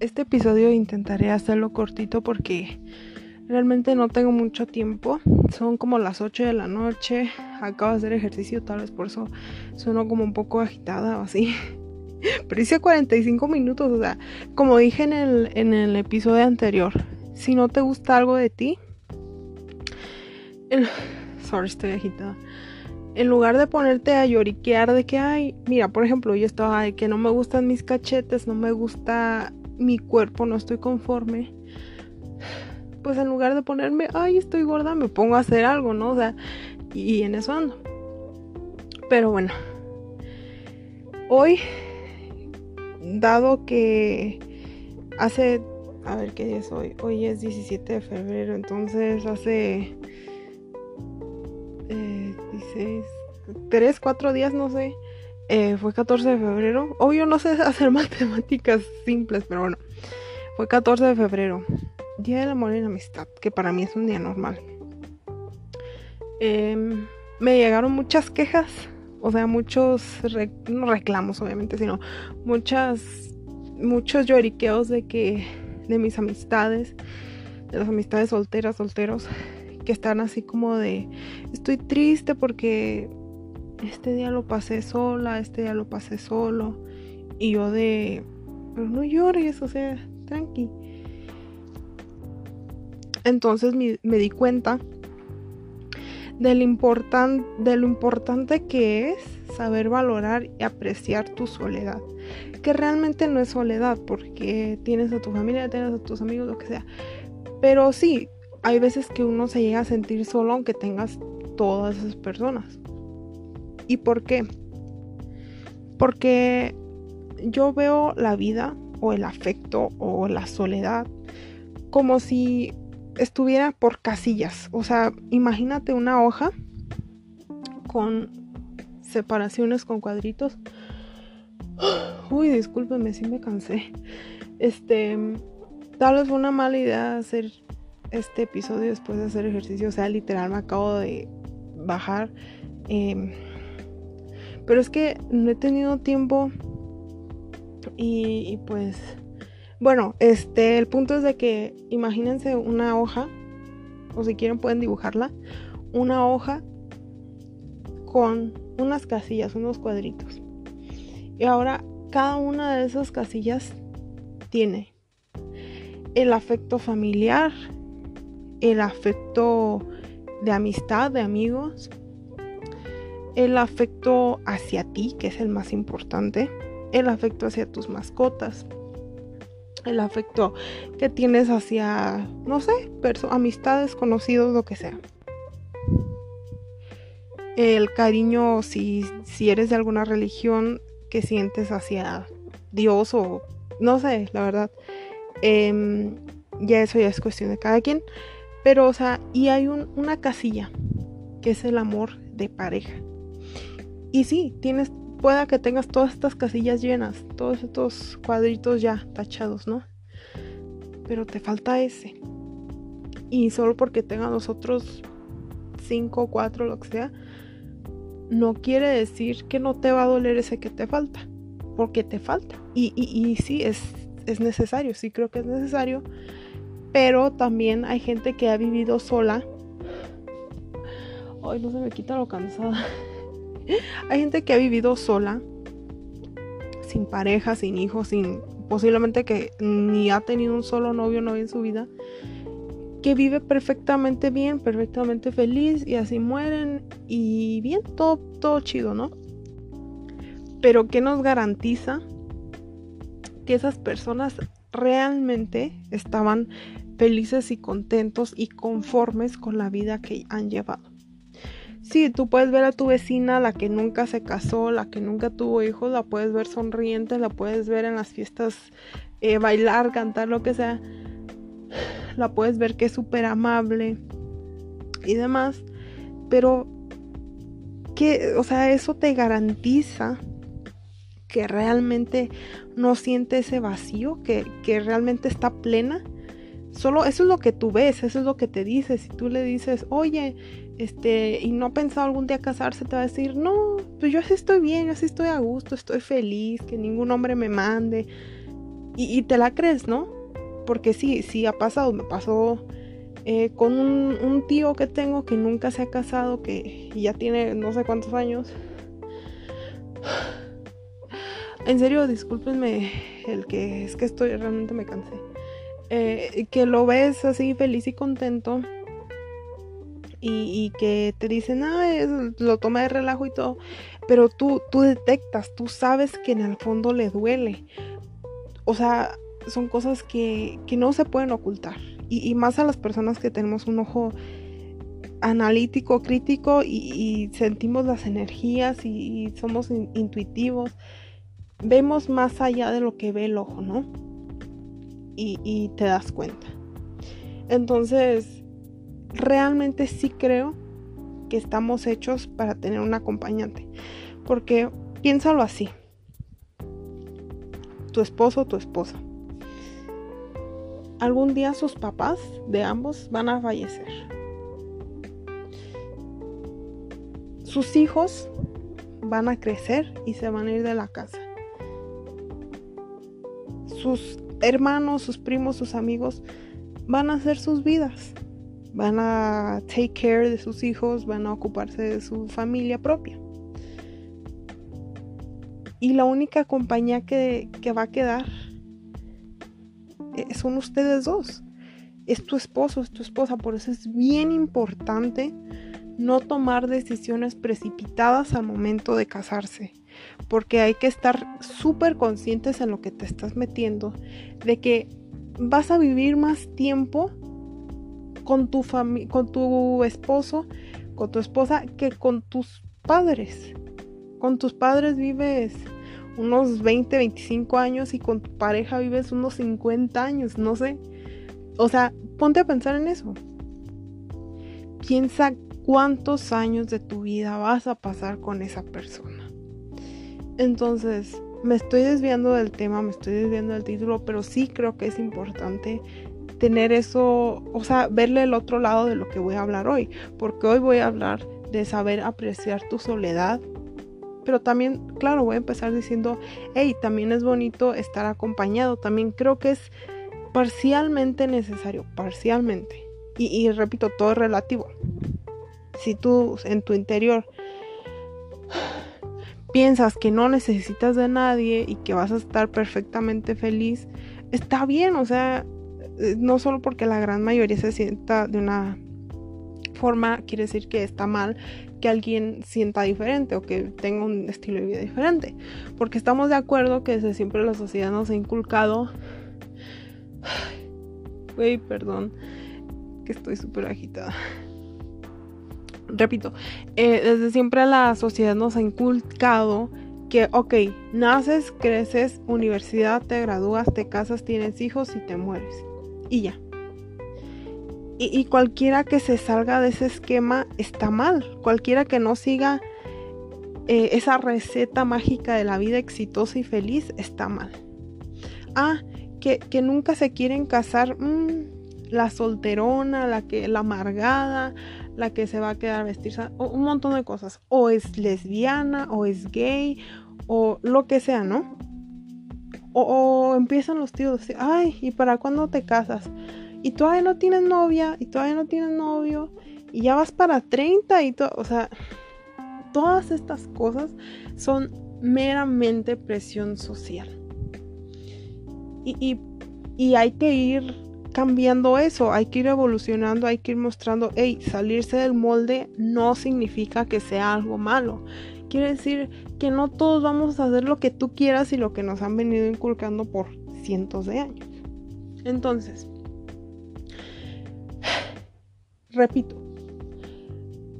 Este episodio intentaré hacerlo cortito porque realmente no tengo mucho tiempo. Son como las 8 de la noche. Acabo de hacer ejercicio, tal vez por eso sueno como un poco agitada o así. Pero hice 45 minutos, o sea, como dije en el, en el episodio anterior, si no te gusta algo de ti, sorry, estoy agitada en lugar de ponerte a lloriquear de que, ay, mira, por ejemplo, yo estaba de que no me gustan mis cachetes, no me gusta mi cuerpo, no estoy conforme. Pues en lugar de ponerme, ay, estoy gorda, me pongo a hacer algo, ¿no? O sea, y, en eso ando. Pero bueno, hoy, dado que hace, a ver qué día es hoy, hoy es 17 de febrero, entonces hace 16, 3, 4 días, no sé. Eh, fue 14 de febrero. Obvio no sé hacer matemáticas simples, pero bueno. Fue 14 de febrero. Día del amor y la amistad, que para mí es un día normal. Em, me llegaron muchas quejas, o sea, muchos, no reclamos obviamente, sino muchas, muchos lloriqueos de que, de mis amistades, de las amistades solteras, solteros, que están así como de, estoy triste porque este día lo pasé sola, este día lo pasé solo. Y yo de, pero no llores, o sea, tranqui. Entonces me, di cuenta de lo, de lo importante que es saber valorar y apreciar tu soledad. Que realmente no es soledad porque tienes a tu familia, tienes a tus amigos, lo que sea. Pero sí, hay veces que uno se llega a sentir solo aunque tengas todas esas personas. ¿Y por qué? Porque yo veo la vida o el afecto o la soledad como si estuviera por casillas. O sea, imagínate una hoja con separaciones con cuadritos. Uy, discúlpenme si me cansé. Este, tal vez fue una mala idea hacer este episodio después de hacer ejercicio. O sea, literal me acabo de bajar. Em, pero es que no he tenido tiempo. Y, pues. Bueno, este. El punto es de que. Imagínense una hoja. O si quieren pueden dibujarla. Una hoja. Con unas casillas, unos cuadritos. Y ahora cada una de esas casillas tiene el afecto familiar, el afecto de amistad, de amigos, el afecto hacia ti, que es el más importante, el afecto hacia tus mascotas, el afecto que tienes hacia, no sé, amistades, conocidos, lo que sea. El cariño, si, si eres de alguna religión, que sientes hacia Dios o no sé, la verdad. Em, ya eso ya es cuestión de cada quien. Pero, o sea, y hay una casilla, que es el amor de pareja. Y sí, tienes, pueda que tengas todas estas casillas llenas, todos estos cuadritos ya tachados, ¿no? Pero te falta ese. Y solo porque tengas los otros cinco, cuatro, lo que sea, no quiere decir que no te va a doler ese que te falta. Porque te falta. Y, sí, es necesario, sí creo que es necesario pero también hay gente que ha vivido sola. Ay, no se me quita lo cansada. hay gente que ha vivido sola, sin pareja, sin hijos, sin posiblemente que ni ha tenido un solo novio o en su vida, que vive perfectamente bien, perfectamente feliz y así mueren y bien, todo, todo chido, ¿no? Pero ¿qué nos garantiza que esas personas realmente estaban felices y contentos y conformes con la vida que han llevado. Sí, tú puedes ver a tu vecina, la que nunca se casó, la que nunca tuvo hijos, la puedes ver sonriente, la puedes ver en las fiestas eh, bailar, cantar, lo que sea. La puedes ver que es súper amable y demás. Pero, que, o sea, eso te garantiza que realmente no siente ese vacío, que, que realmente está plena Solo eso es lo que tú ves, eso es lo que te dices. Si tú le dices, oye, este, y no ha pensado algún día casarse, te va a decir, no, pues yo así estoy bien, yo así estoy a gusto, estoy feliz, que ningún hombre me mande. y, te la crees, ¿no? Porque sí, sí ha pasado, me pasó eh, con un, tío que tengo que nunca se ha casado, que ya tiene no sé cuántos años. En serio, discúlpenme el que es que estoy, realmente me cansé. Eh, que lo ves así feliz y contento y, que te dicen, ah, lo toma de relajo y todo, pero tú, tú detectas, tú sabes que en el fondo le duele. O sea, son cosas que, no se pueden ocultar. Y, más a las personas que tenemos un ojo analítico, crítico y, sentimos las energías y, somos intuitivos, vemos más allá de lo que ve el ojo, ¿no? y te das cuenta. Entonces, realmente sí creo que estamos hechos para tener un acompañante. Porque piénsalo así. Tu esposo o tu esposa. Algún día sus papás de ambos van a fallecer. Sus hijos van a crecer y se van a ir de la casa. Sus hermanos, sus primos, sus amigos van a hacer sus vidas van a take care de sus hijos, van a ocuparse de su familia propia. Y la única compañía que, va a quedar eh, son ustedes dos. Es tu esposo, es tu esposa. Por eso es bien importante no tomar decisiones precipitadas al momento de casarse. Porque hay que estar súper conscientes en lo que te estás metiendo. De que vas a vivir más tiempo con tu, con tu esposo, con tu esposa, que con tus padres. Con tus padres vives unos 20, 25 años y con tu pareja vives unos 50 años, no sé. O sea, ponte a pensar en eso. Piensa cuántos años de tu vida vas a pasar con esa persona. Entonces, me estoy desviando del tema, me estoy desviando del título, pero sí creo que es importante tener eso, o sea, verle el otro lado de lo que voy a hablar hoy, porque hoy voy a hablar de saber apreciar tu soledad, pero también, claro, voy a empezar diciendo, hey, también es bonito estar acompañado, también creo que es parcialmente necesario, parcialmente. Y, repito, todo es relativo. Si tú en tu interior piensas que no necesitas de nadie y que vas a estar perfectamente feliz, está bien, o sea, no solo porque la gran mayoría se sienta de una forma, quiere decir que está mal que alguien sienta diferente o que tenga un estilo de vida diferente. Porque estamos de acuerdo que desde siempre la sociedad nos ha inculcado... Güey, perdón, que estoy súper agitada. Repito, eh, desde siempre la sociedad nos ha inculcado que, ok, naces, creces, universidad, te gradúas, te casas, tienes hijos y te mueres y ya. Y, cualquiera que se salga de ese esquema está mal. Cualquiera que no siga eh, esa receta mágica de la vida exitosa y feliz está mal. Ah, que, nunca se quieren casar. Mm, la solterona, la que la amargada, la que se va a quedar vestirse, un montón de cosas. O es lesbiana, o es gay, o lo que sea, ¿no? O, empiezan los tíos ay, ¿y para cuándo te casas? Y todavía no tienes novia, y todavía no tienes novio, y ya vas para 30 y todo, o sea, todas estas cosas son meramente presión social. Y, y, hay que ir cambiando eso, hay que ir evolucionando, hay que ir mostrando, hey, salirse del molde no significa que sea algo malo. Quiere decir que no todos vamos a hacer lo que tú quieras y lo que nos han venido inculcando por cientos de años. Entonces, repito,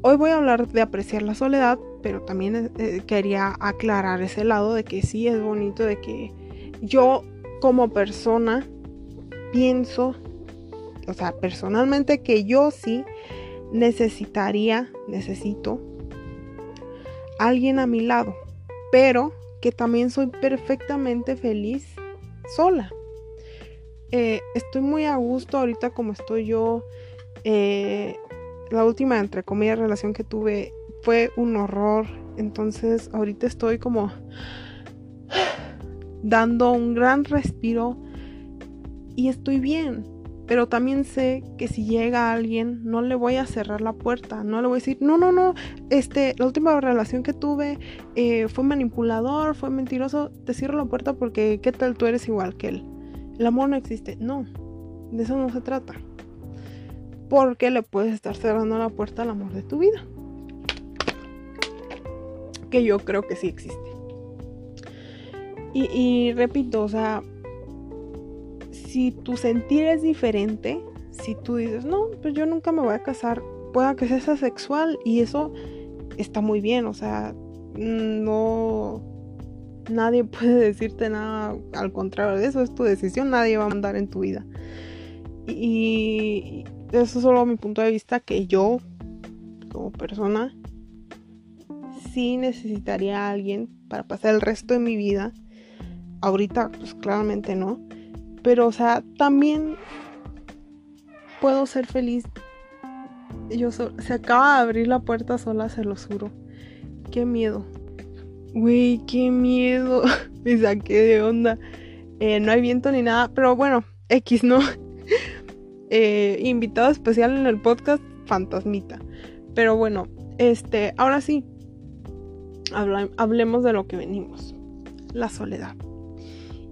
hoy voy a hablar de apreciar la soledad, pero también eh, quería aclarar ese lado de que sí es bonito, de que yo como persona pienso, o sea, personalmente que yo sí necesitaría, necesito alguien a mi lado, pero que también soy perfectamente feliz sola. Eh, estoy muy a gusto ahorita como estoy yo. Eh, la última, entre comillas, relación que tuve fue un horror. Entonces ahorita estoy como dando un gran respiro y estoy bien. Pero también sé que si llega alguien, no le voy a cerrar la puerta. No le voy a decir, no, no, no, este, la última relación que tuve eh, fue manipulador, fue mentiroso. Te cierro la puerta porque, ¿qué tal tú eres igual que él? El amor no existe. No, de eso no se trata. Porque le puedes estar cerrando la puerta al amor de tu vida. Que yo creo que sí existe. Y, y repito, o sea, si tu sentir es diferente, si tú dices, no, pues yo nunca me voy a casar, pueda que seas asexual y eso está muy bien, o sea, no, nadie puede decirte nada al contrario de eso, es tu decisión, nadie va a mandar en tu vida. Y, eso es solo mi punto de vista que yo, como persona, sí necesitaría a alguien para pasar el resto de mi vida. Ahorita, pues claramente no pero, o sea, también puedo ser feliz. Yo se acaba de abrir la puerta sola, se lo juro. Qué miedo. Güey, qué miedo. Me saqué de onda. Eh, no hay viento ni nada, pero bueno, X, ¿no? Eh, invitado especial en el podcast, Fantasmita. Pero bueno, este, ahora sí, hablemos de lo que venimos. La soledad.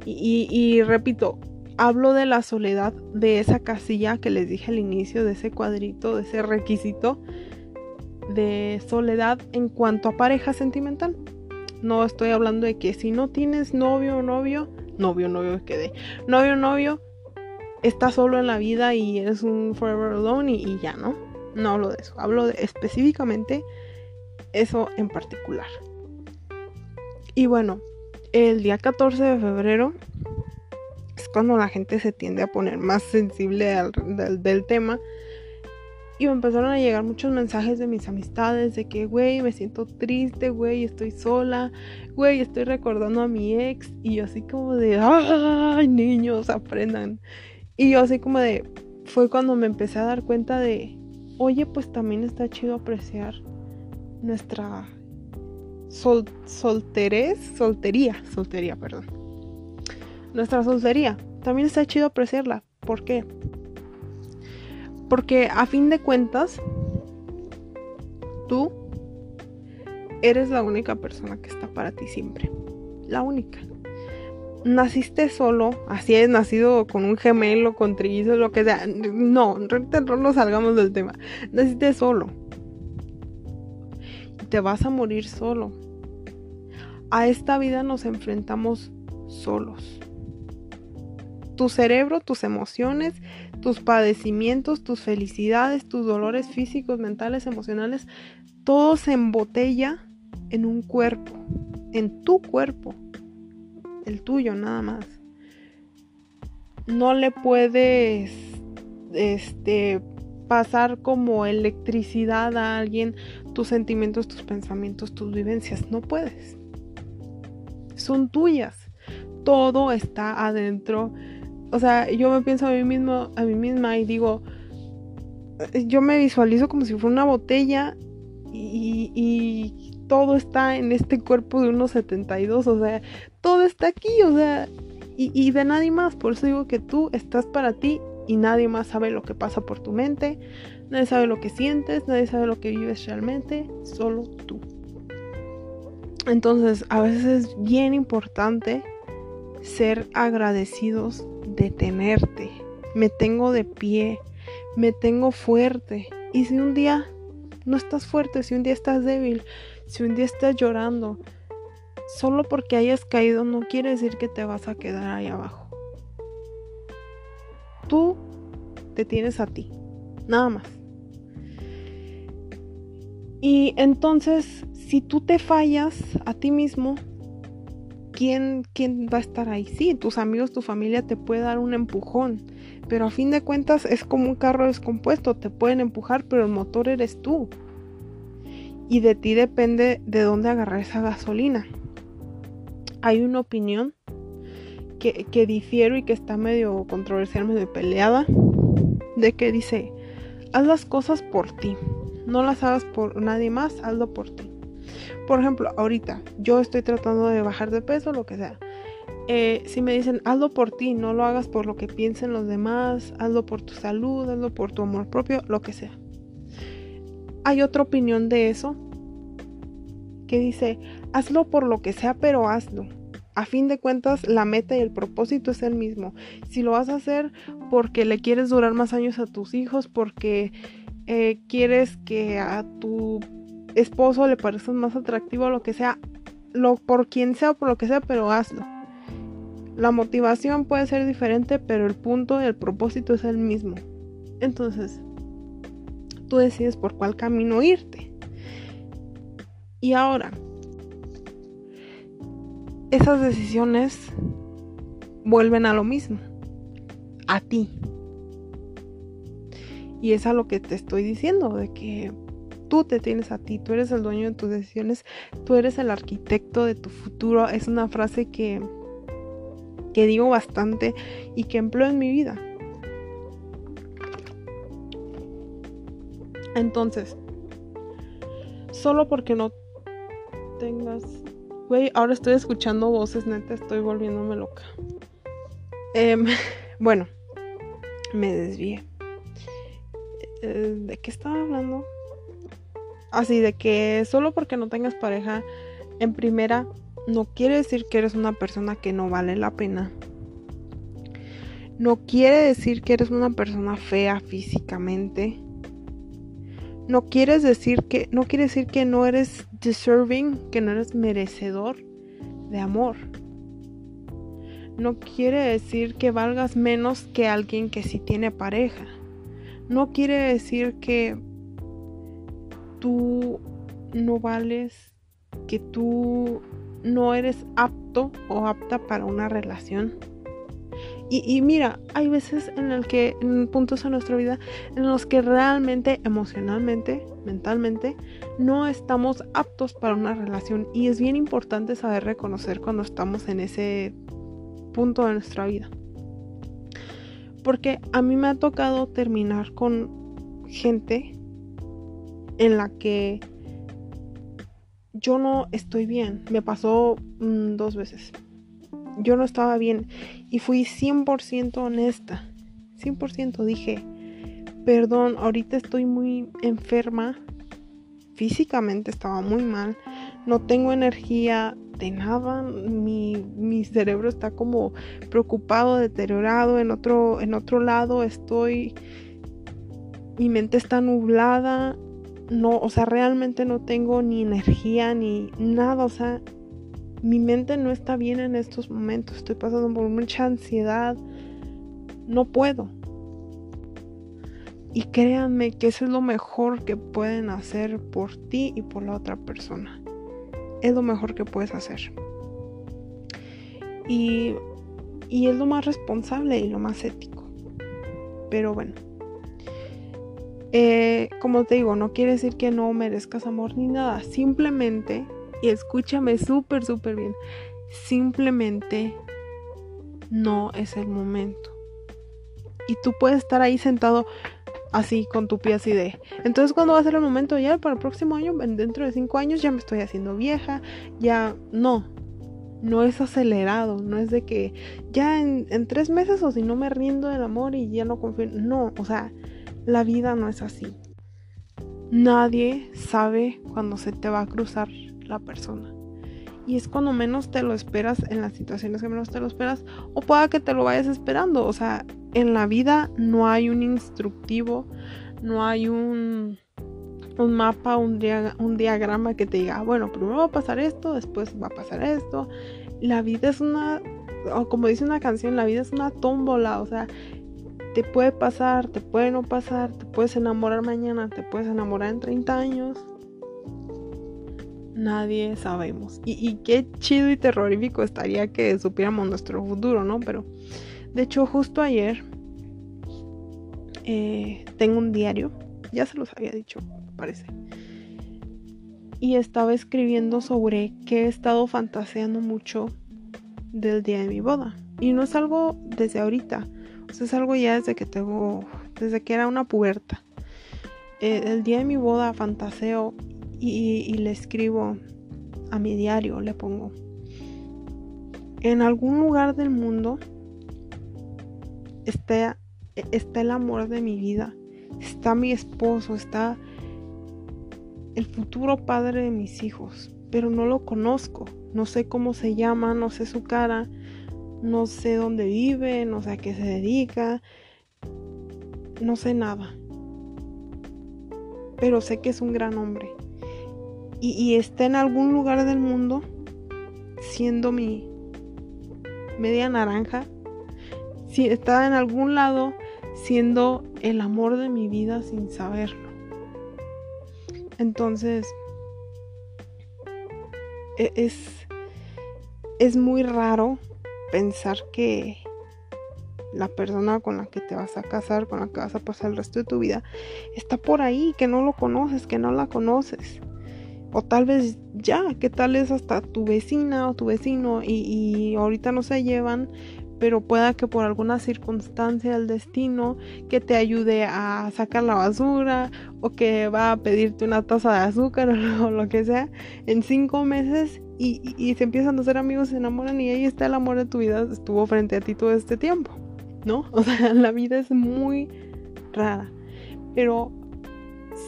y repito, hablo de la soledad de esa casilla que les dije al inicio, de ese cuadrito, de ese requisito de soledad en cuanto a pareja sentimental. No estoy hablando de que si no tienes novio o novio, novio, novio quedé, novio, novio, estás solo en la vida y eres un forever alone y, ya, ¿no? No hablo de eso, hablo de específicamente eso en particular. Y bueno, el día 14 de febrero cuando la gente se tiende a poner más sensible al, del, tema. Y me empezaron a llegar muchos mensajes de mis amistades de que, güey, me siento triste, güey, estoy sola, güey, estoy recordando a mi ex. Y yo así como de, ay, niños, aprendan. Y yo así como de, fue cuando me empecé a dar cuenta de, oye, pues también está chido apreciar nuestra sol solterez, soltería, soltería, perdón nuestra soltería. También está chido apreciarla. ¿Por qué? Porque a fin de cuentas, tú eres la única persona que está para ti siempre. La única. Naciste solo, así es, nacido con un gemelo, con trillizos, lo que sea. No, no nos salgamos del tema. Naciste solo. Te vas a morir solo. A esta vida nos enfrentamos solos tu cerebro, tus emociones, tus padecimientos, tus felicidades, tus dolores físicos, mentales, emocionales, todo se embotella en un cuerpo, en tu cuerpo, el tuyo nada más. No le puedes este pasar como electricidad a alguien tus sentimientos, tus pensamientos, tus vivencias, no puedes. Son tuyas. Todo está adentro o sea, yo me pienso a mí mismo, a mí misma y digo, yo me visualizo como si fuera una botella y, todo está en este cuerpo de unos 72, o sea, todo está aquí, o sea, y de nadie más. Por eso digo que tú estás para ti y nadie más sabe lo que pasa por tu mente, nadie sabe lo que sientes, nadie sabe lo que vives realmente, solo tú. Entonces, a veces es bien importante ser agradecidos de tenerte. Me tengo de pie, me tengo fuerte. Y si un día no estás fuerte, si un día estás débil, si un día estás llorando, solo porque hayas caído no quiere decir que te vas a quedar ahí abajo. Tú te tienes a ti, nada más. Y entonces, si tú te fallas a ti mismo, ¿quién, ¿quién va a estar ahí? Sí, tus amigos, tu familia te puede dar un empujón, pero a fin de cuentas es como un carro descompuesto, te pueden empujar, pero el motor eres tú. Y de ti depende de dónde agarrar esa gasolina. Hay una opinión que, que difiero y que está medio controversial, medio peleada, de que dice, haz las cosas por ti, no las hagas por nadie más, hazlo por ti. Por ejemplo, ahorita yo estoy tratando de bajar de peso, lo que sea. eh, si me dicen, hazlo por ti, no lo hagas por lo que piensen los demás, hazlo por tu salud, hazlo por tu amor propio, lo que sea. Hay otra opinión de eso que dice, hazlo por lo que sea, pero hazlo. A fin de cuentas, la meta y el propósito es el mismo. Si lo vas a hacer porque le quieres durar más años a tus hijos, porque eh, quieres que a tu esposo le parezca más atractivo, lo que sea, lo, por quien sea o por lo que sea, pero hazlo. La motivación puede ser diferente, pero el punto y el propósito es el mismo. Entonces, tú decides por cuál camino irte. Y ahora, esas decisiones vuelven a lo mismo, a ti. Y es a lo que te estoy diciendo, de que tú te tienes a ti, tú eres el dueño de tus decisiones, tú eres el arquitecto de tu futuro. Es una frase que que digo bastante y que empleo en mi vida. Entonces, solo porque no tengas... Güey, ahora estoy escuchando voces, neta, estoy volviéndome loca. Em, bueno, me desvié. Eh, ¿De qué estaba hablando? Así, de que solo porque no tengas pareja, en primera, no quiere decir que eres una persona que no vale la pena. No quiere decir que eres una persona fea físicamente. No quieres decir que no quiere decir que no eres deserving, que no eres merecedor de amor. No quiere decir que valgas menos que alguien que sí tiene pareja. No quiere decir que tú no vales, que tú no eres apto o apta para una relación. Y, mira, hay veces en el que, en puntos en nuestra vida, en los que realmente, emocionalmente, mentalmente, no estamos aptos para una relación. Y es bien importante saber reconocer cuando estamos en ese punto de nuestra vida. Porque a mí me ha tocado terminar con gente en la que yo no estoy bien. Me pasó mm, dos veces. Yo no estaba bien y fui 100% honesta. 100% dije, perdón, ahorita estoy muy enferma. Físicamente estaba muy mal. No tengo energía de nada. Mi, mi cerebro está como preocupado, deteriorado. En otro, en otro lado estoy... Mi mente está nublada no, o sea, realmente no tengo ni energía ni nada, o sea, mi mente no está bien en estos momentos, estoy pasando por mucha ansiedad, no puedo. Y créanme que eso es lo mejor que pueden hacer por ti y por la otra persona. Es lo mejor que puedes hacer. Y, y es lo más responsable y lo más ético. Pero bueno. Eh, como te digo, no quiere decir que no merezcas amor ni nada. Simplemente, y escúchame súper, súper bien, simplemente no es el momento. Y tú puedes estar ahí sentado así con tu pie así de. Entonces, cuando va a ser el momento? Ya para el próximo año, dentro de cinco años, ya me estoy haciendo vieja. Ya no. No es acelerado, no es de que ya en, en tres meses o si no me rindo del amor y ya no confío. No, o sea, la vida no es así. Nadie sabe cuándo se te va a cruzar la persona. Y es cuando menos te lo esperas en las situaciones que menos te lo esperas. O pueda que te lo vayas esperando. O sea, en la vida no hay un instructivo, no hay un, un mapa, un, un diagrama que te diga, bueno, primero va a pasar esto, después va a pasar esto. La vida es una, o como dice una canción, la vida es una tómbola. O sea, te puede pasar, te puede no pasar, te puedes enamorar mañana, te puedes enamorar en 30 años. Nadie sabemos. Y, qué chido y terrorífico estaría que supiéramos nuestro futuro, ¿no? Pero, de hecho, justo ayer eh, tengo un diario. Ya se los había dicho, parece. Y estaba escribiendo sobre que he estado fantaseando mucho del día de mi boda. Y no es algo desde ahorita es algo ya desde que tengo, desde que era una puberta. Eh, el día de mi boda fantaseo y, le escribo a mi diario, le pongo. en algún lugar del mundo está, está el amor de mi vida, está mi esposo, está el futuro padre de mis hijos, pero no lo conozco, no sé cómo se llama, no sé su cara, no sé dónde vive, no sé a qué se dedica, no sé nada, pero sé que es un gran hombre y, y está en algún lugar del mundo siendo mi media naranja, si está en algún lado siendo el amor de mi vida sin saberlo. Entonces, e-, es, es muy raro pensar que la persona con la que te vas a casar, con la que vas a pasar el resto de tu vida, está por ahí, que no lo conoces, que no la conoces. O tal vez ya, que tal es hasta tu vecina o tu vecino y, y ahorita no se llevan, pero pueda que por alguna circunstancia del destino que te ayude a sacar la basura o que va a pedirte una taza de azúcar o lo que sea en cinco meses y, se empiezan a hacer amigos, se enamoran y ahí está el amor de tu vida, estuvo frente a ti todo este tiempo, ¿no? O sea, la vida es muy rara, pero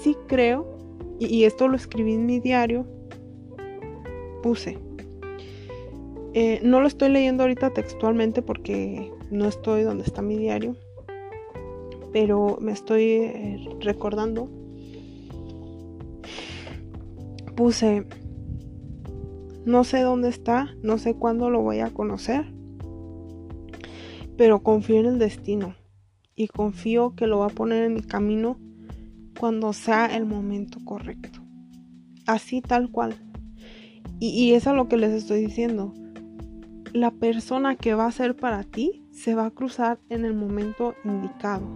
sí creo, y esto lo escribí en mi diario, puse, eh, no lo estoy leyendo ahorita textualmente porque no estoy donde está mi diario, pero me estoy eh, recordando. Puse, no sé dónde está, no sé cuándo lo voy a conocer, pero confío en el destino y confío que lo va a poner en mi camino cuando sea el momento correcto. Así tal cual. Y, y eso es lo que les estoy diciendo la persona que va a ser para ti se va a cruzar en el momento indicado.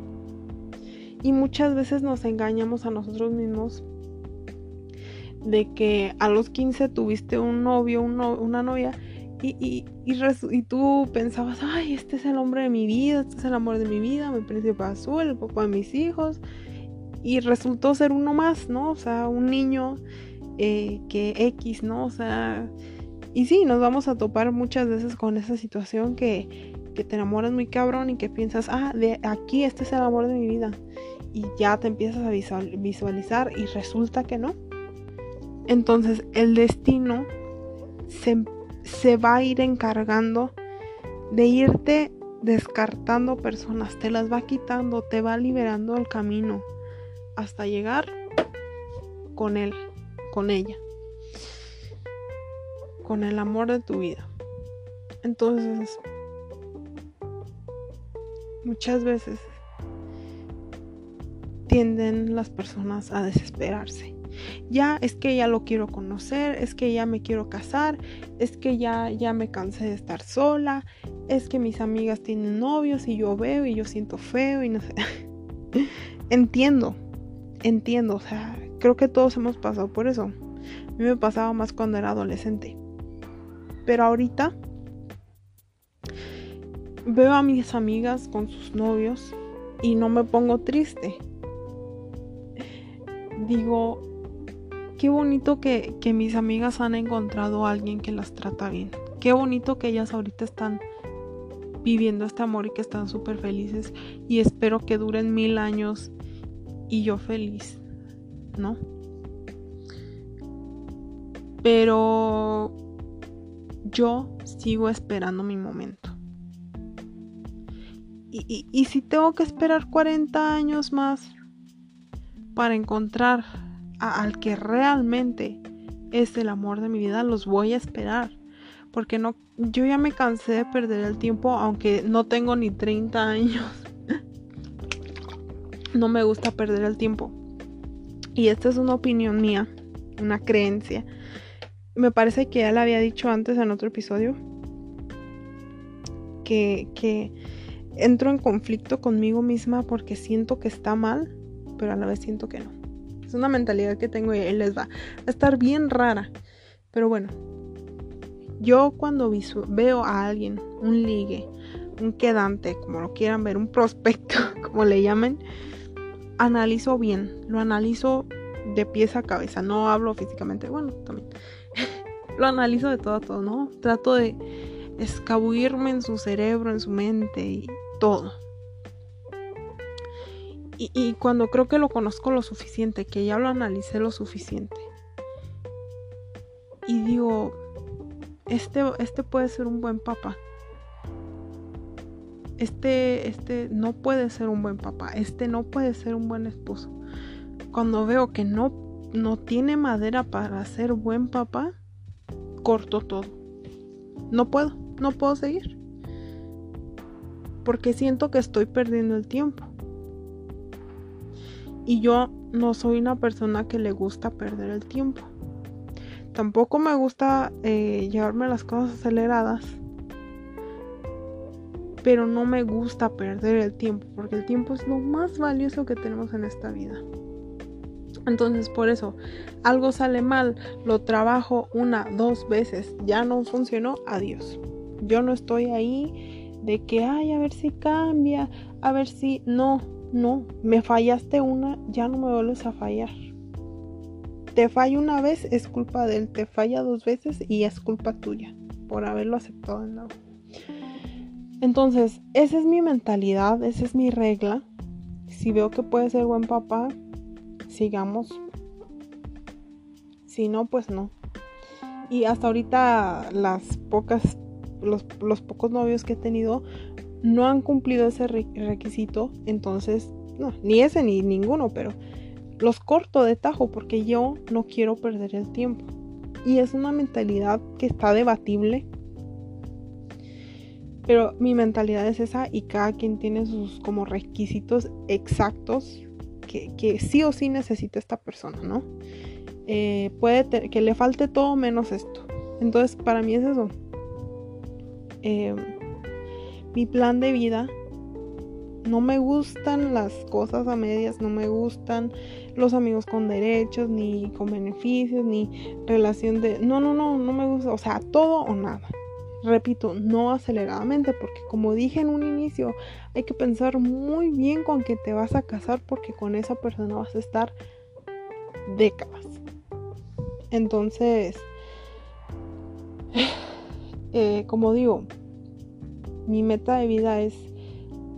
Y muchas veces nos engañamos a nosotros mismos de que a los 15 tuviste un novio, una novia y, y, y, tú pensabas, ay, este es el hombre de mi vida, este es el amor de mi vida, mi príncipe azul, el papá de mis hijos. Y resultó ser uno más, ¿no? O sea, un niño eh, que X, ¿no? O sea, y sí, nos vamos a topar muchas veces con esa situación que, te enamoras muy cabrón y que piensas, ah, de aquí este es el amor de mi vida. Y ya te empiezas a visualizar y resulta que no. Entonces el destino se, se va a ir encargando de irte descartando personas, te las va quitando, te va liberando el camino hasta llegar con él, con ella con el amor de tu vida. Entonces, muchas veces tienden las personas a desesperarse. Ya es que ya lo quiero conocer, es que ya me quiero casar, es que ya ya me cansé de estar sola, es que mis amigas tienen novios y yo veo y yo siento feo y no sé. entiendo, entiendo, o sea, creo que todos hemos pasado por eso. A mí me pasaba más cuando era adolescente. Pero ahorita veo a mis amigas con sus novios y no me pongo triste. Digo, qué bonito que, mis amigas han encontrado a alguien que las trata bien. Qué bonito que ellas ahorita están viviendo este amor y que están súper felices. Y espero que duren mil años y yo feliz, ¿no? Pero yo sigo esperando mi momento. Y, si tengo que esperar 40 años más para encontrar al que realmente es el amor de mi vida, los voy a esperar. Porque no, yo ya me cansé de perder el tiempo, aunque no tengo ni 30 años. no me gusta perder el tiempo. Y esta es una opinión mía, una creencia me parece que ya le había dicho antes en otro episodio que, que entro en conflicto conmigo misma porque siento que está mal, pero a la vez siento que no. Es una mentalidad que tengo y él les va a estar bien rara. Pero bueno, yo cuando veo a alguien, un ligue, un quedante, como lo quieran ver, un prospecto, como le llamen, analizo bien, lo analizo de pies a cabeza, no hablo físicamente, bueno, también lo analizo de todo a todo, ¿no? Trato de escabuirme en su cerebro, en su mente y todo. Y, cuando creo que lo conozco lo suficiente, que ya lo analicé lo suficiente, y digo, este, este puede ser un buen papá. Este, este no puede ser un buen papá. Este no puede ser un buen esposo. Cuando veo que no, no tiene madera para ser buen papá, corto todo. No puedo, no puedo seguir. Porque siento que estoy perdiendo el tiempo. Y yo no soy una persona que le gusta perder el tiempo. Tampoco me gusta eh, llevarme las cosas aceleradas. Pero no me gusta perder el tiempo. Porque el tiempo es lo más valioso que tenemos en esta vida. Entonces por eso algo sale mal, lo trabajo una, dos veces, ya no funcionó, adiós. Yo no estoy ahí de que, ay, a ver si cambia, a ver si... No, no, me fallaste una, ya no me vuelves a fallar. Te falla una vez, es culpa de él. Te falla dos veces y es culpa tuya por haberlo aceptado de nuevo. Entonces, esa es mi mentalidad, esa es mi regla. Si veo que puede ser buen papá, sigamos. Si no, pues no. Y hasta ahorita las pocas, los, los pocos novios que he tenido no han cumplido ese requisito, entonces, no, ni ese ni ninguno, pero los corto de tajo porque yo no quiero perder el tiempo. Y es una mentalidad que está debatible. Pero mi mentalidad es esa y cada quien tiene sus como requisitos exactos que, sí o sí necesita esta persona, ¿no? Eh, puede que le falte todo menos esto. Entonces, para mí es eso. Eh, mi plan de vida. No me gustan las cosas a medias, no me gustan los amigos con derechos, ni con beneficios, ni relación de... No, no, no, no me gusta. O sea, todo o nada. Repito, no aceleradamente, porque como dije en un inicio, hay que pensar muy bien con que te vas a casar, porque con esa persona vas a estar décadas. Entonces, eh, como digo, mi meta de vida es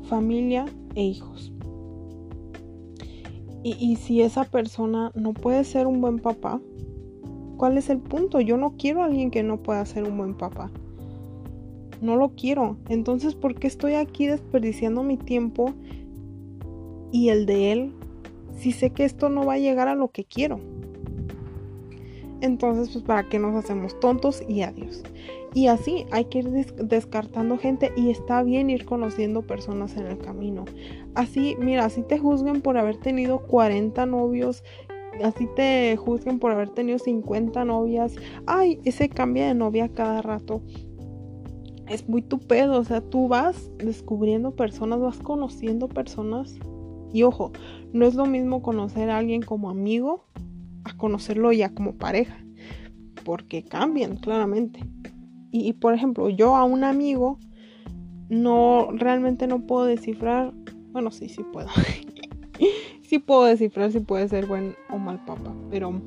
familia e hijos. Y, si esa persona no puede ser un buen papá, ¿cuál es el punto? Yo no quiero a alguien que no pueda ser un buen papá. No lo quiero. Entonces, ¿por qué estoy aquí desperdiciando mi tiempo y el de él si sé que esto no va a llegar a lo que quiero? Entonces, pues, ¿para qué nos hacemos tontos y adiós? Y así hay que ir descartando gente y está bien ir conociendo personas en el camino. Así, mira, así te juzguen por haber tenido 40 novios, así te juzguen por haber tenido 50 novias. Ay, ese cambia de novia cada rato. Es muy tu pedo, o sea, tú vas descubriendo personas, vas conociendo personas. Y ojo, no es lo mismo conocer a alguien como amigo a conocerlo ya como pareja, porque cambian claramente. Y, por ejemplo, yo a un amigo no realmente no puedo descifrar, bueno, sí, sí puedo. sí puedo descifrar si puede ser buen o mal papá, pero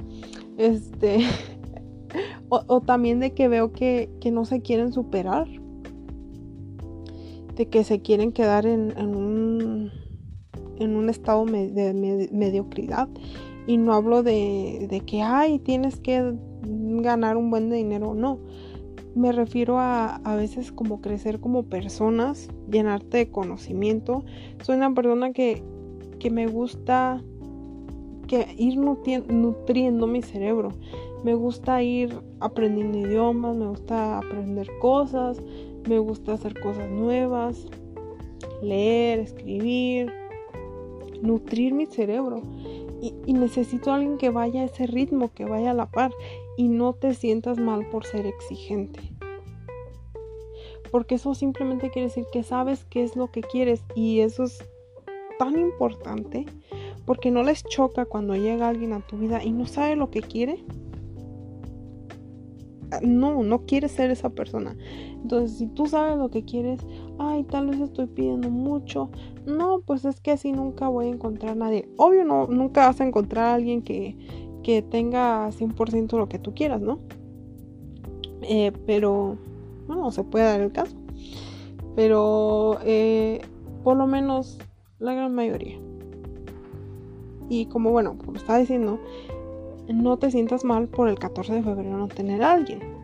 este o, también de que veo que, no se quieren superar, de que se quieren quedar en, un en un estado de mediocridad y no hablo de, de que ay tienes que ganar un buen dinero no me refiero a a veces como crecer como personas, llenarte de conocimiento. Soy una persona que, que me gusta que ir nutriendo mi cerebro. Me gusta ir aprendiendo idiomas, me gusta aprender cosas, me gusta hacer cosas nuevas, leer, escribir, nutrir mi cerebro. Y, necesito a alguien que vaya a ese ritmo, que vaya a la par y no te sientas mal por ser exigente. Porque eso simplemente quiere decir que sabes qué es lo que quieres y eso es tan importante porque no les choca cuando llega alguien a tu vida y no sabe lo que quiere. No, no quieres ser esa persona. Entonces, si tú sabes lo que quieres, ay, tal vez estoy pidiendo mucho. No, pues es que así nunca voy a encontrar a nadie. Obvio, no, nunca vas a encontrar a alguien que, que tenga 100% lo que tú quieras, ¿no? Eh, pero Bueno, no se puede dar el caso. Pero eh, por lo menos la gran mayoría. Y como bueno, como estaba diciendo, no te sientas mal por el 14 de febrero no tener a alguien.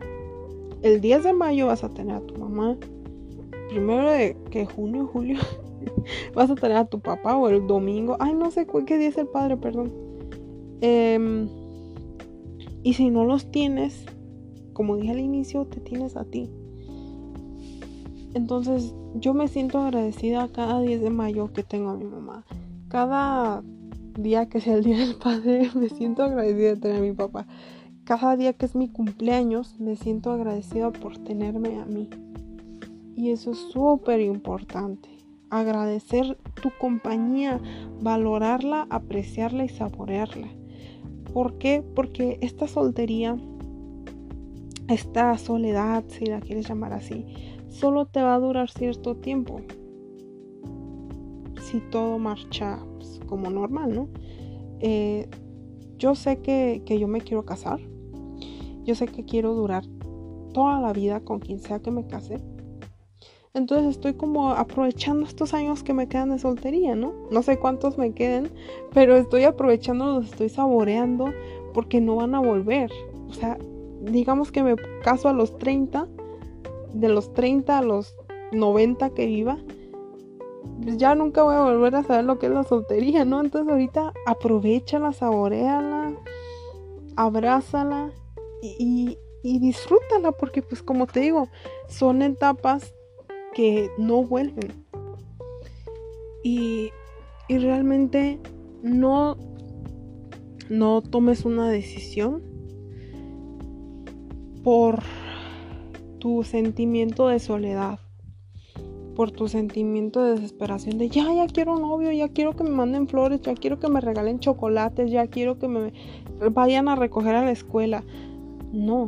El 10 de mayo vas a tener a tu mamá. Primero de que junio, julio, vas a tener a tu papá o el domingo. Ay, no sé qué día es el padre, perdón. Em, y si no los tienes, como dije al inicio, te tienes a ti. Entonces yo me siento agradecida cada 10 de mayo que tengo a mi mamá. Cada día que sea el día del padre me siento agradecida de tener a mi papá. Cada día que es mi cumpleaños me siento agradecida por tenerme a mí. Y eso es súper importante. Agradecer tu compañía, valorarla, apreciarla y saborearla. ¿Por qué? Porque esta soltería, esta soledad, si la quieres llamar así, solo te va a durar cierto tiempo. Si todo marcha pues, como normal, ¿no? Eh, yo sé que, que yo me quiero casar. Yo sé que quiero durar toda la vida con quien sea que me case. Entonces estoy como aprovechando estos años que me quedan de soltería, ¿no? No sé cuántos me queden, pero estoy aprovechando, los estoy saboreando porque no van a volver. O sea, digamos que me caso a los 30, de los 30 a los 90 que viva, pues ya nunca voy a volver a saber lo que es la soltería, ¿no? Entonces ahorita aprovechala, saboreala, abrázala y, y disfrútala porque pues como te digo, son etapas que no vuelven. Y, y realmente no, no tomes una decisión por tu sentimiento de soledad, por tu sentimiento de desesperación de ya, ya quiero un novio, ya quiero que me manden flores, ya quiero que me regalen chocolates, ya quiero que me vayan a recoger a la escuela. No,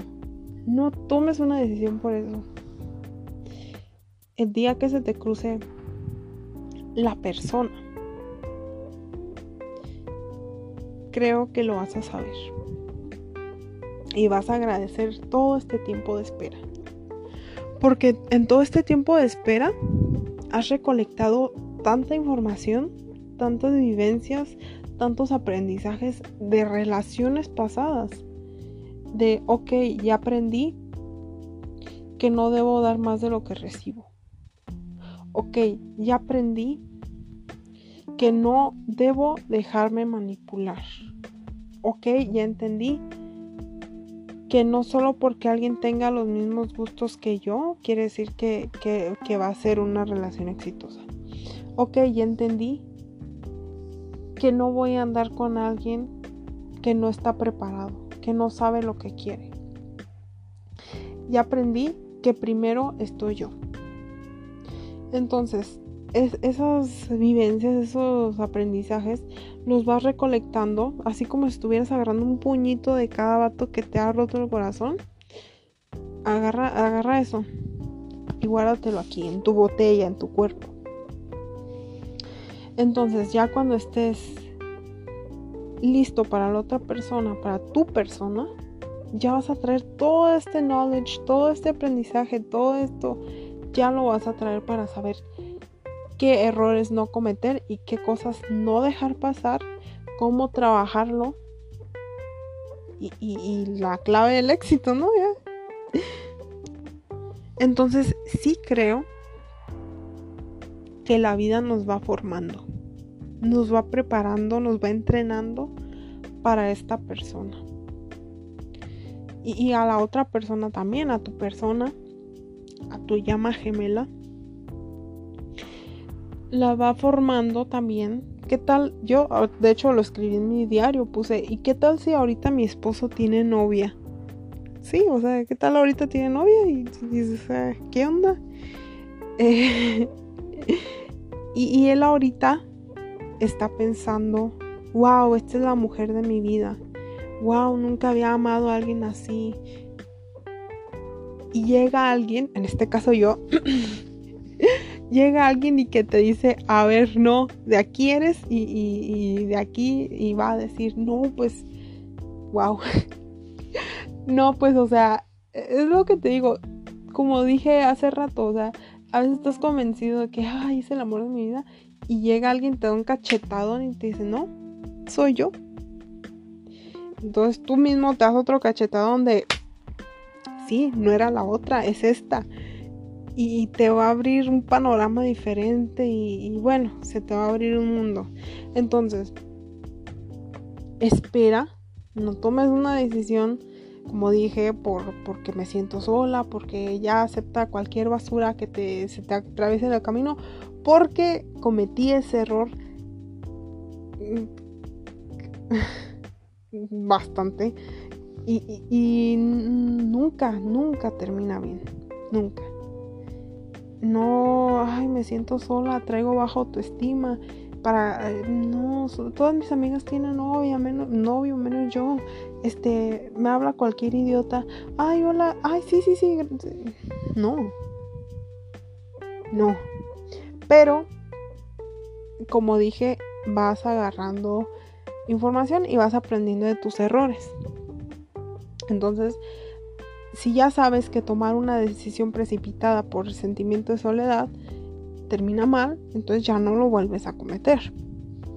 no tomes una decisión por eso el día que se te cruce la persona, creo que lo vas a saber. Y vas a agradecer todo este tiempo de espera. Porque en todo este tiempo de espera has recolectado tanta información, tantas vivencias, tantos aprendizajes de relaciones pasadas. De, ok, ya aprendí que no debo dar más de lo que recibo ok, ya aprendí que no debo dejarme manipular. Ok, ya entendí que no solo porque alguien tenga los mismos gustos que yo, quiere decir que, que va a ser una relación exitosa. Ok, ya entendí que no voy a andar con alguien que no está preparado, que no sabe lo que quiere. Ya aprendí que primero estoy yo. Entonces, esas vivencias, esos aprendizajes, los vas recolectando, así como si estuvieras agarrando un puñito de cada vato que te ha roto el corazón. Agarra, agarra eso y guárdatelo aquí, en tu botella, en tu cuerpo. Entonces, ya cuando estés listo para la otra persona, para tu persona, ya vas a traer todo este knowledge, todo este aprendizaje, todo esto ya lo vas a traer para saber qué errores no cometer y qué cosas no dejar pasar, cómo trabajarlo y, la clave del éxito, ¿no? Entonces sí creo que la vida nos va formando, nos va preparando, nos va entrenando para esta persona. y a la otra persona también, a tu persona a tu llama gemela, la va formando también. ¿Qué tal? Yo, ah, de hecho, lo escribí en mi diario, puse, ¿y qué tal si ahorita mi esposo tiene novia? Sí, o sea, ¿qué tal ahorita tiene novia? Y, dices, ¿qué onda? y, y él ahorita está pensando, wow, esta es la mujer de mi vida. Wow, nunca había amado a alguien así y llega alguien, en este caso yo, llega alguien y que te dice, a ver, no, de aquí eres y, de aquí y va a decir, no, pues, wow. no, pues, o sea, es lo que te digo, como dije hace rato, o sea, a veces estás convencido de que, ay, es el amor de mi vida. Y llega alguien, te da un cachetado y te dice, no, soy yo. Entonces tú mismo te das otro cachetado donde, sí, no era la otra, es esta. Y te va a abrir un panorama diferente y, y bueno, se te va a abrir un mundo. Entonces, espera, no tomes una decisión como dije, por, porque me siento sola, porque ya acepta cualquier basura que te, se te atraviese en el camino, porque cometí ese error bastante. Y, nunca, nunca termina bien, nunca. No, ay, me siento sola, traigo bajo autoestima para eh, no todas mis amigas tienen novia menos novio menos yo. Este me habla cualquier idiota. Ay hola ay sí sí sí no. No pero como dije vas agarrando información y vas aprendiendo de tus errores entonces si ya sabes que tomar una decisión precipitada por sentimiento de soledad termina mal, entonces ya no lo vuelves a cometer.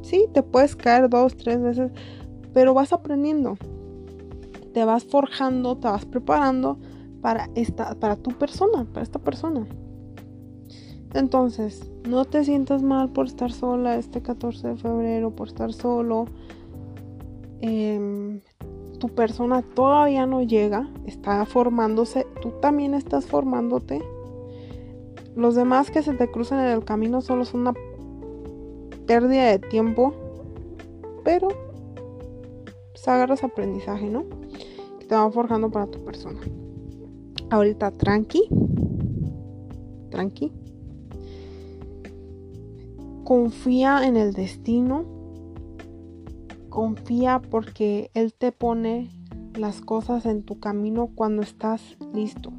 Sí, te puedes caer dos, tres veces, pero vas aprendiendo. Te vas forjando, te vas preparando para esta, para tu persona, para esta persona. Entonces, no te sientas mal por estar sola este 14 de febrero, por estar solo. Em, tu persona todavía no llega, está formándose, tú también estás formándote los demás que se te cruzan en el camino solo son una pérdida de tiempo, pero pues agarras aprendizaje, ¿no? Que te van forjando para tu persona. Ahorita tranqui, tranqui. Confía en el destino. Confía porque Él te pone las cosas en tu camino cuando estás listo.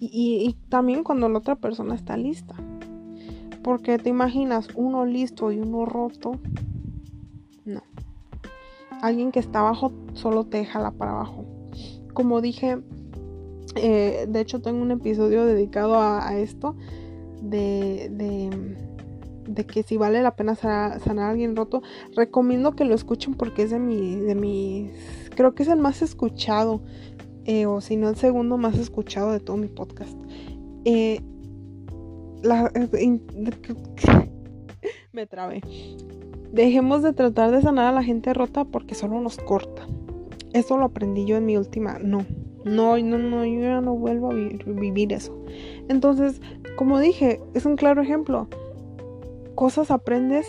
Y, también cuando la otra persona está lista. Porque te imaginas uno listo y uno roto. No. Alguien que está abajo solo te jala para abajo. Como dije, eh, de hecho tengo un episodio dedicado a, esto. De, de, que si vale la pena sanar, a alguien roto. Recomiendo que lo escuchen porque es de mi, de mis... Creo que es el más escuchado. Eh, o si no el segundo más escuchado de todo mi podcast. Eh, me trabé. Dejemos de tratar de sanar a la gente rota porque solo nos corta. Eso lo aprendí yo en mi última. No, no, no, no, yo ya no vuelvo a vivir eso. Entonces, como dije, es un claro ejemplo. Cosas aprendes,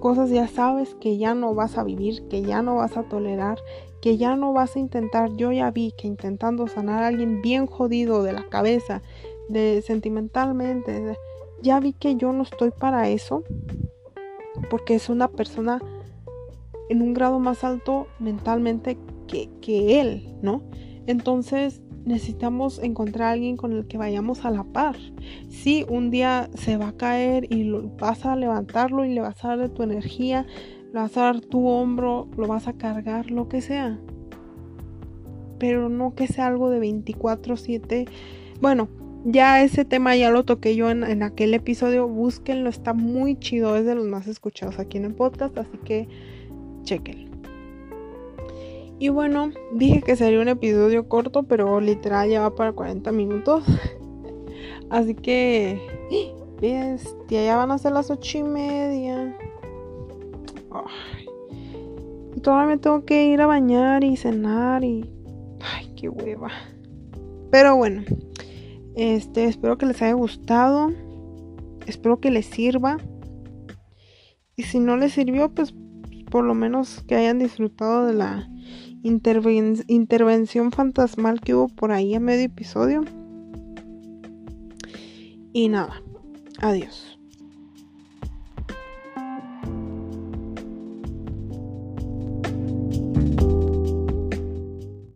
cosas ya sabes que ya no vas a vivir, que ya no vas a tolerar, que ya no vas a intentar, yo ya vi que intentando sanar a alguien bien jodido de la cabeza, de sentimentalmente, ya vi que yo no estoy para eso, porque es una persona en un grado más alto mentalmente que, que él, ¿no? Entonces necesitamos encontrar a alguien con el que vayamos a la par. Si un día se va a caer y lo, vas a levantarlo y le vas a dar tu energía, le vas a dar tu hombro, lo vas a cargar, lo que sea. Pero no que sea algo de 24/7. Bueno, ya ese tema ya lo toqué yo en, aquel episodio. Búsquenlo, está muy chido. Es de los más escuchados aquí en el podcast, así que chequenlo. Y bueno, dije que sería un episodio corto, pero literal ya va para 40 minutos. así que, bestia, ya van a ser las ocho y media. Y todavía me tengo que ir a bañar y cenar y... Ay, qué hueva. Pero bueno, este, espero que les haya gustado. Espero que les sirva. Y si no les sirvió, pues por lo menos que hayan disfrutado de la intervención fantasmal que hubo por ahí a medio episodio. Y nada, adiós.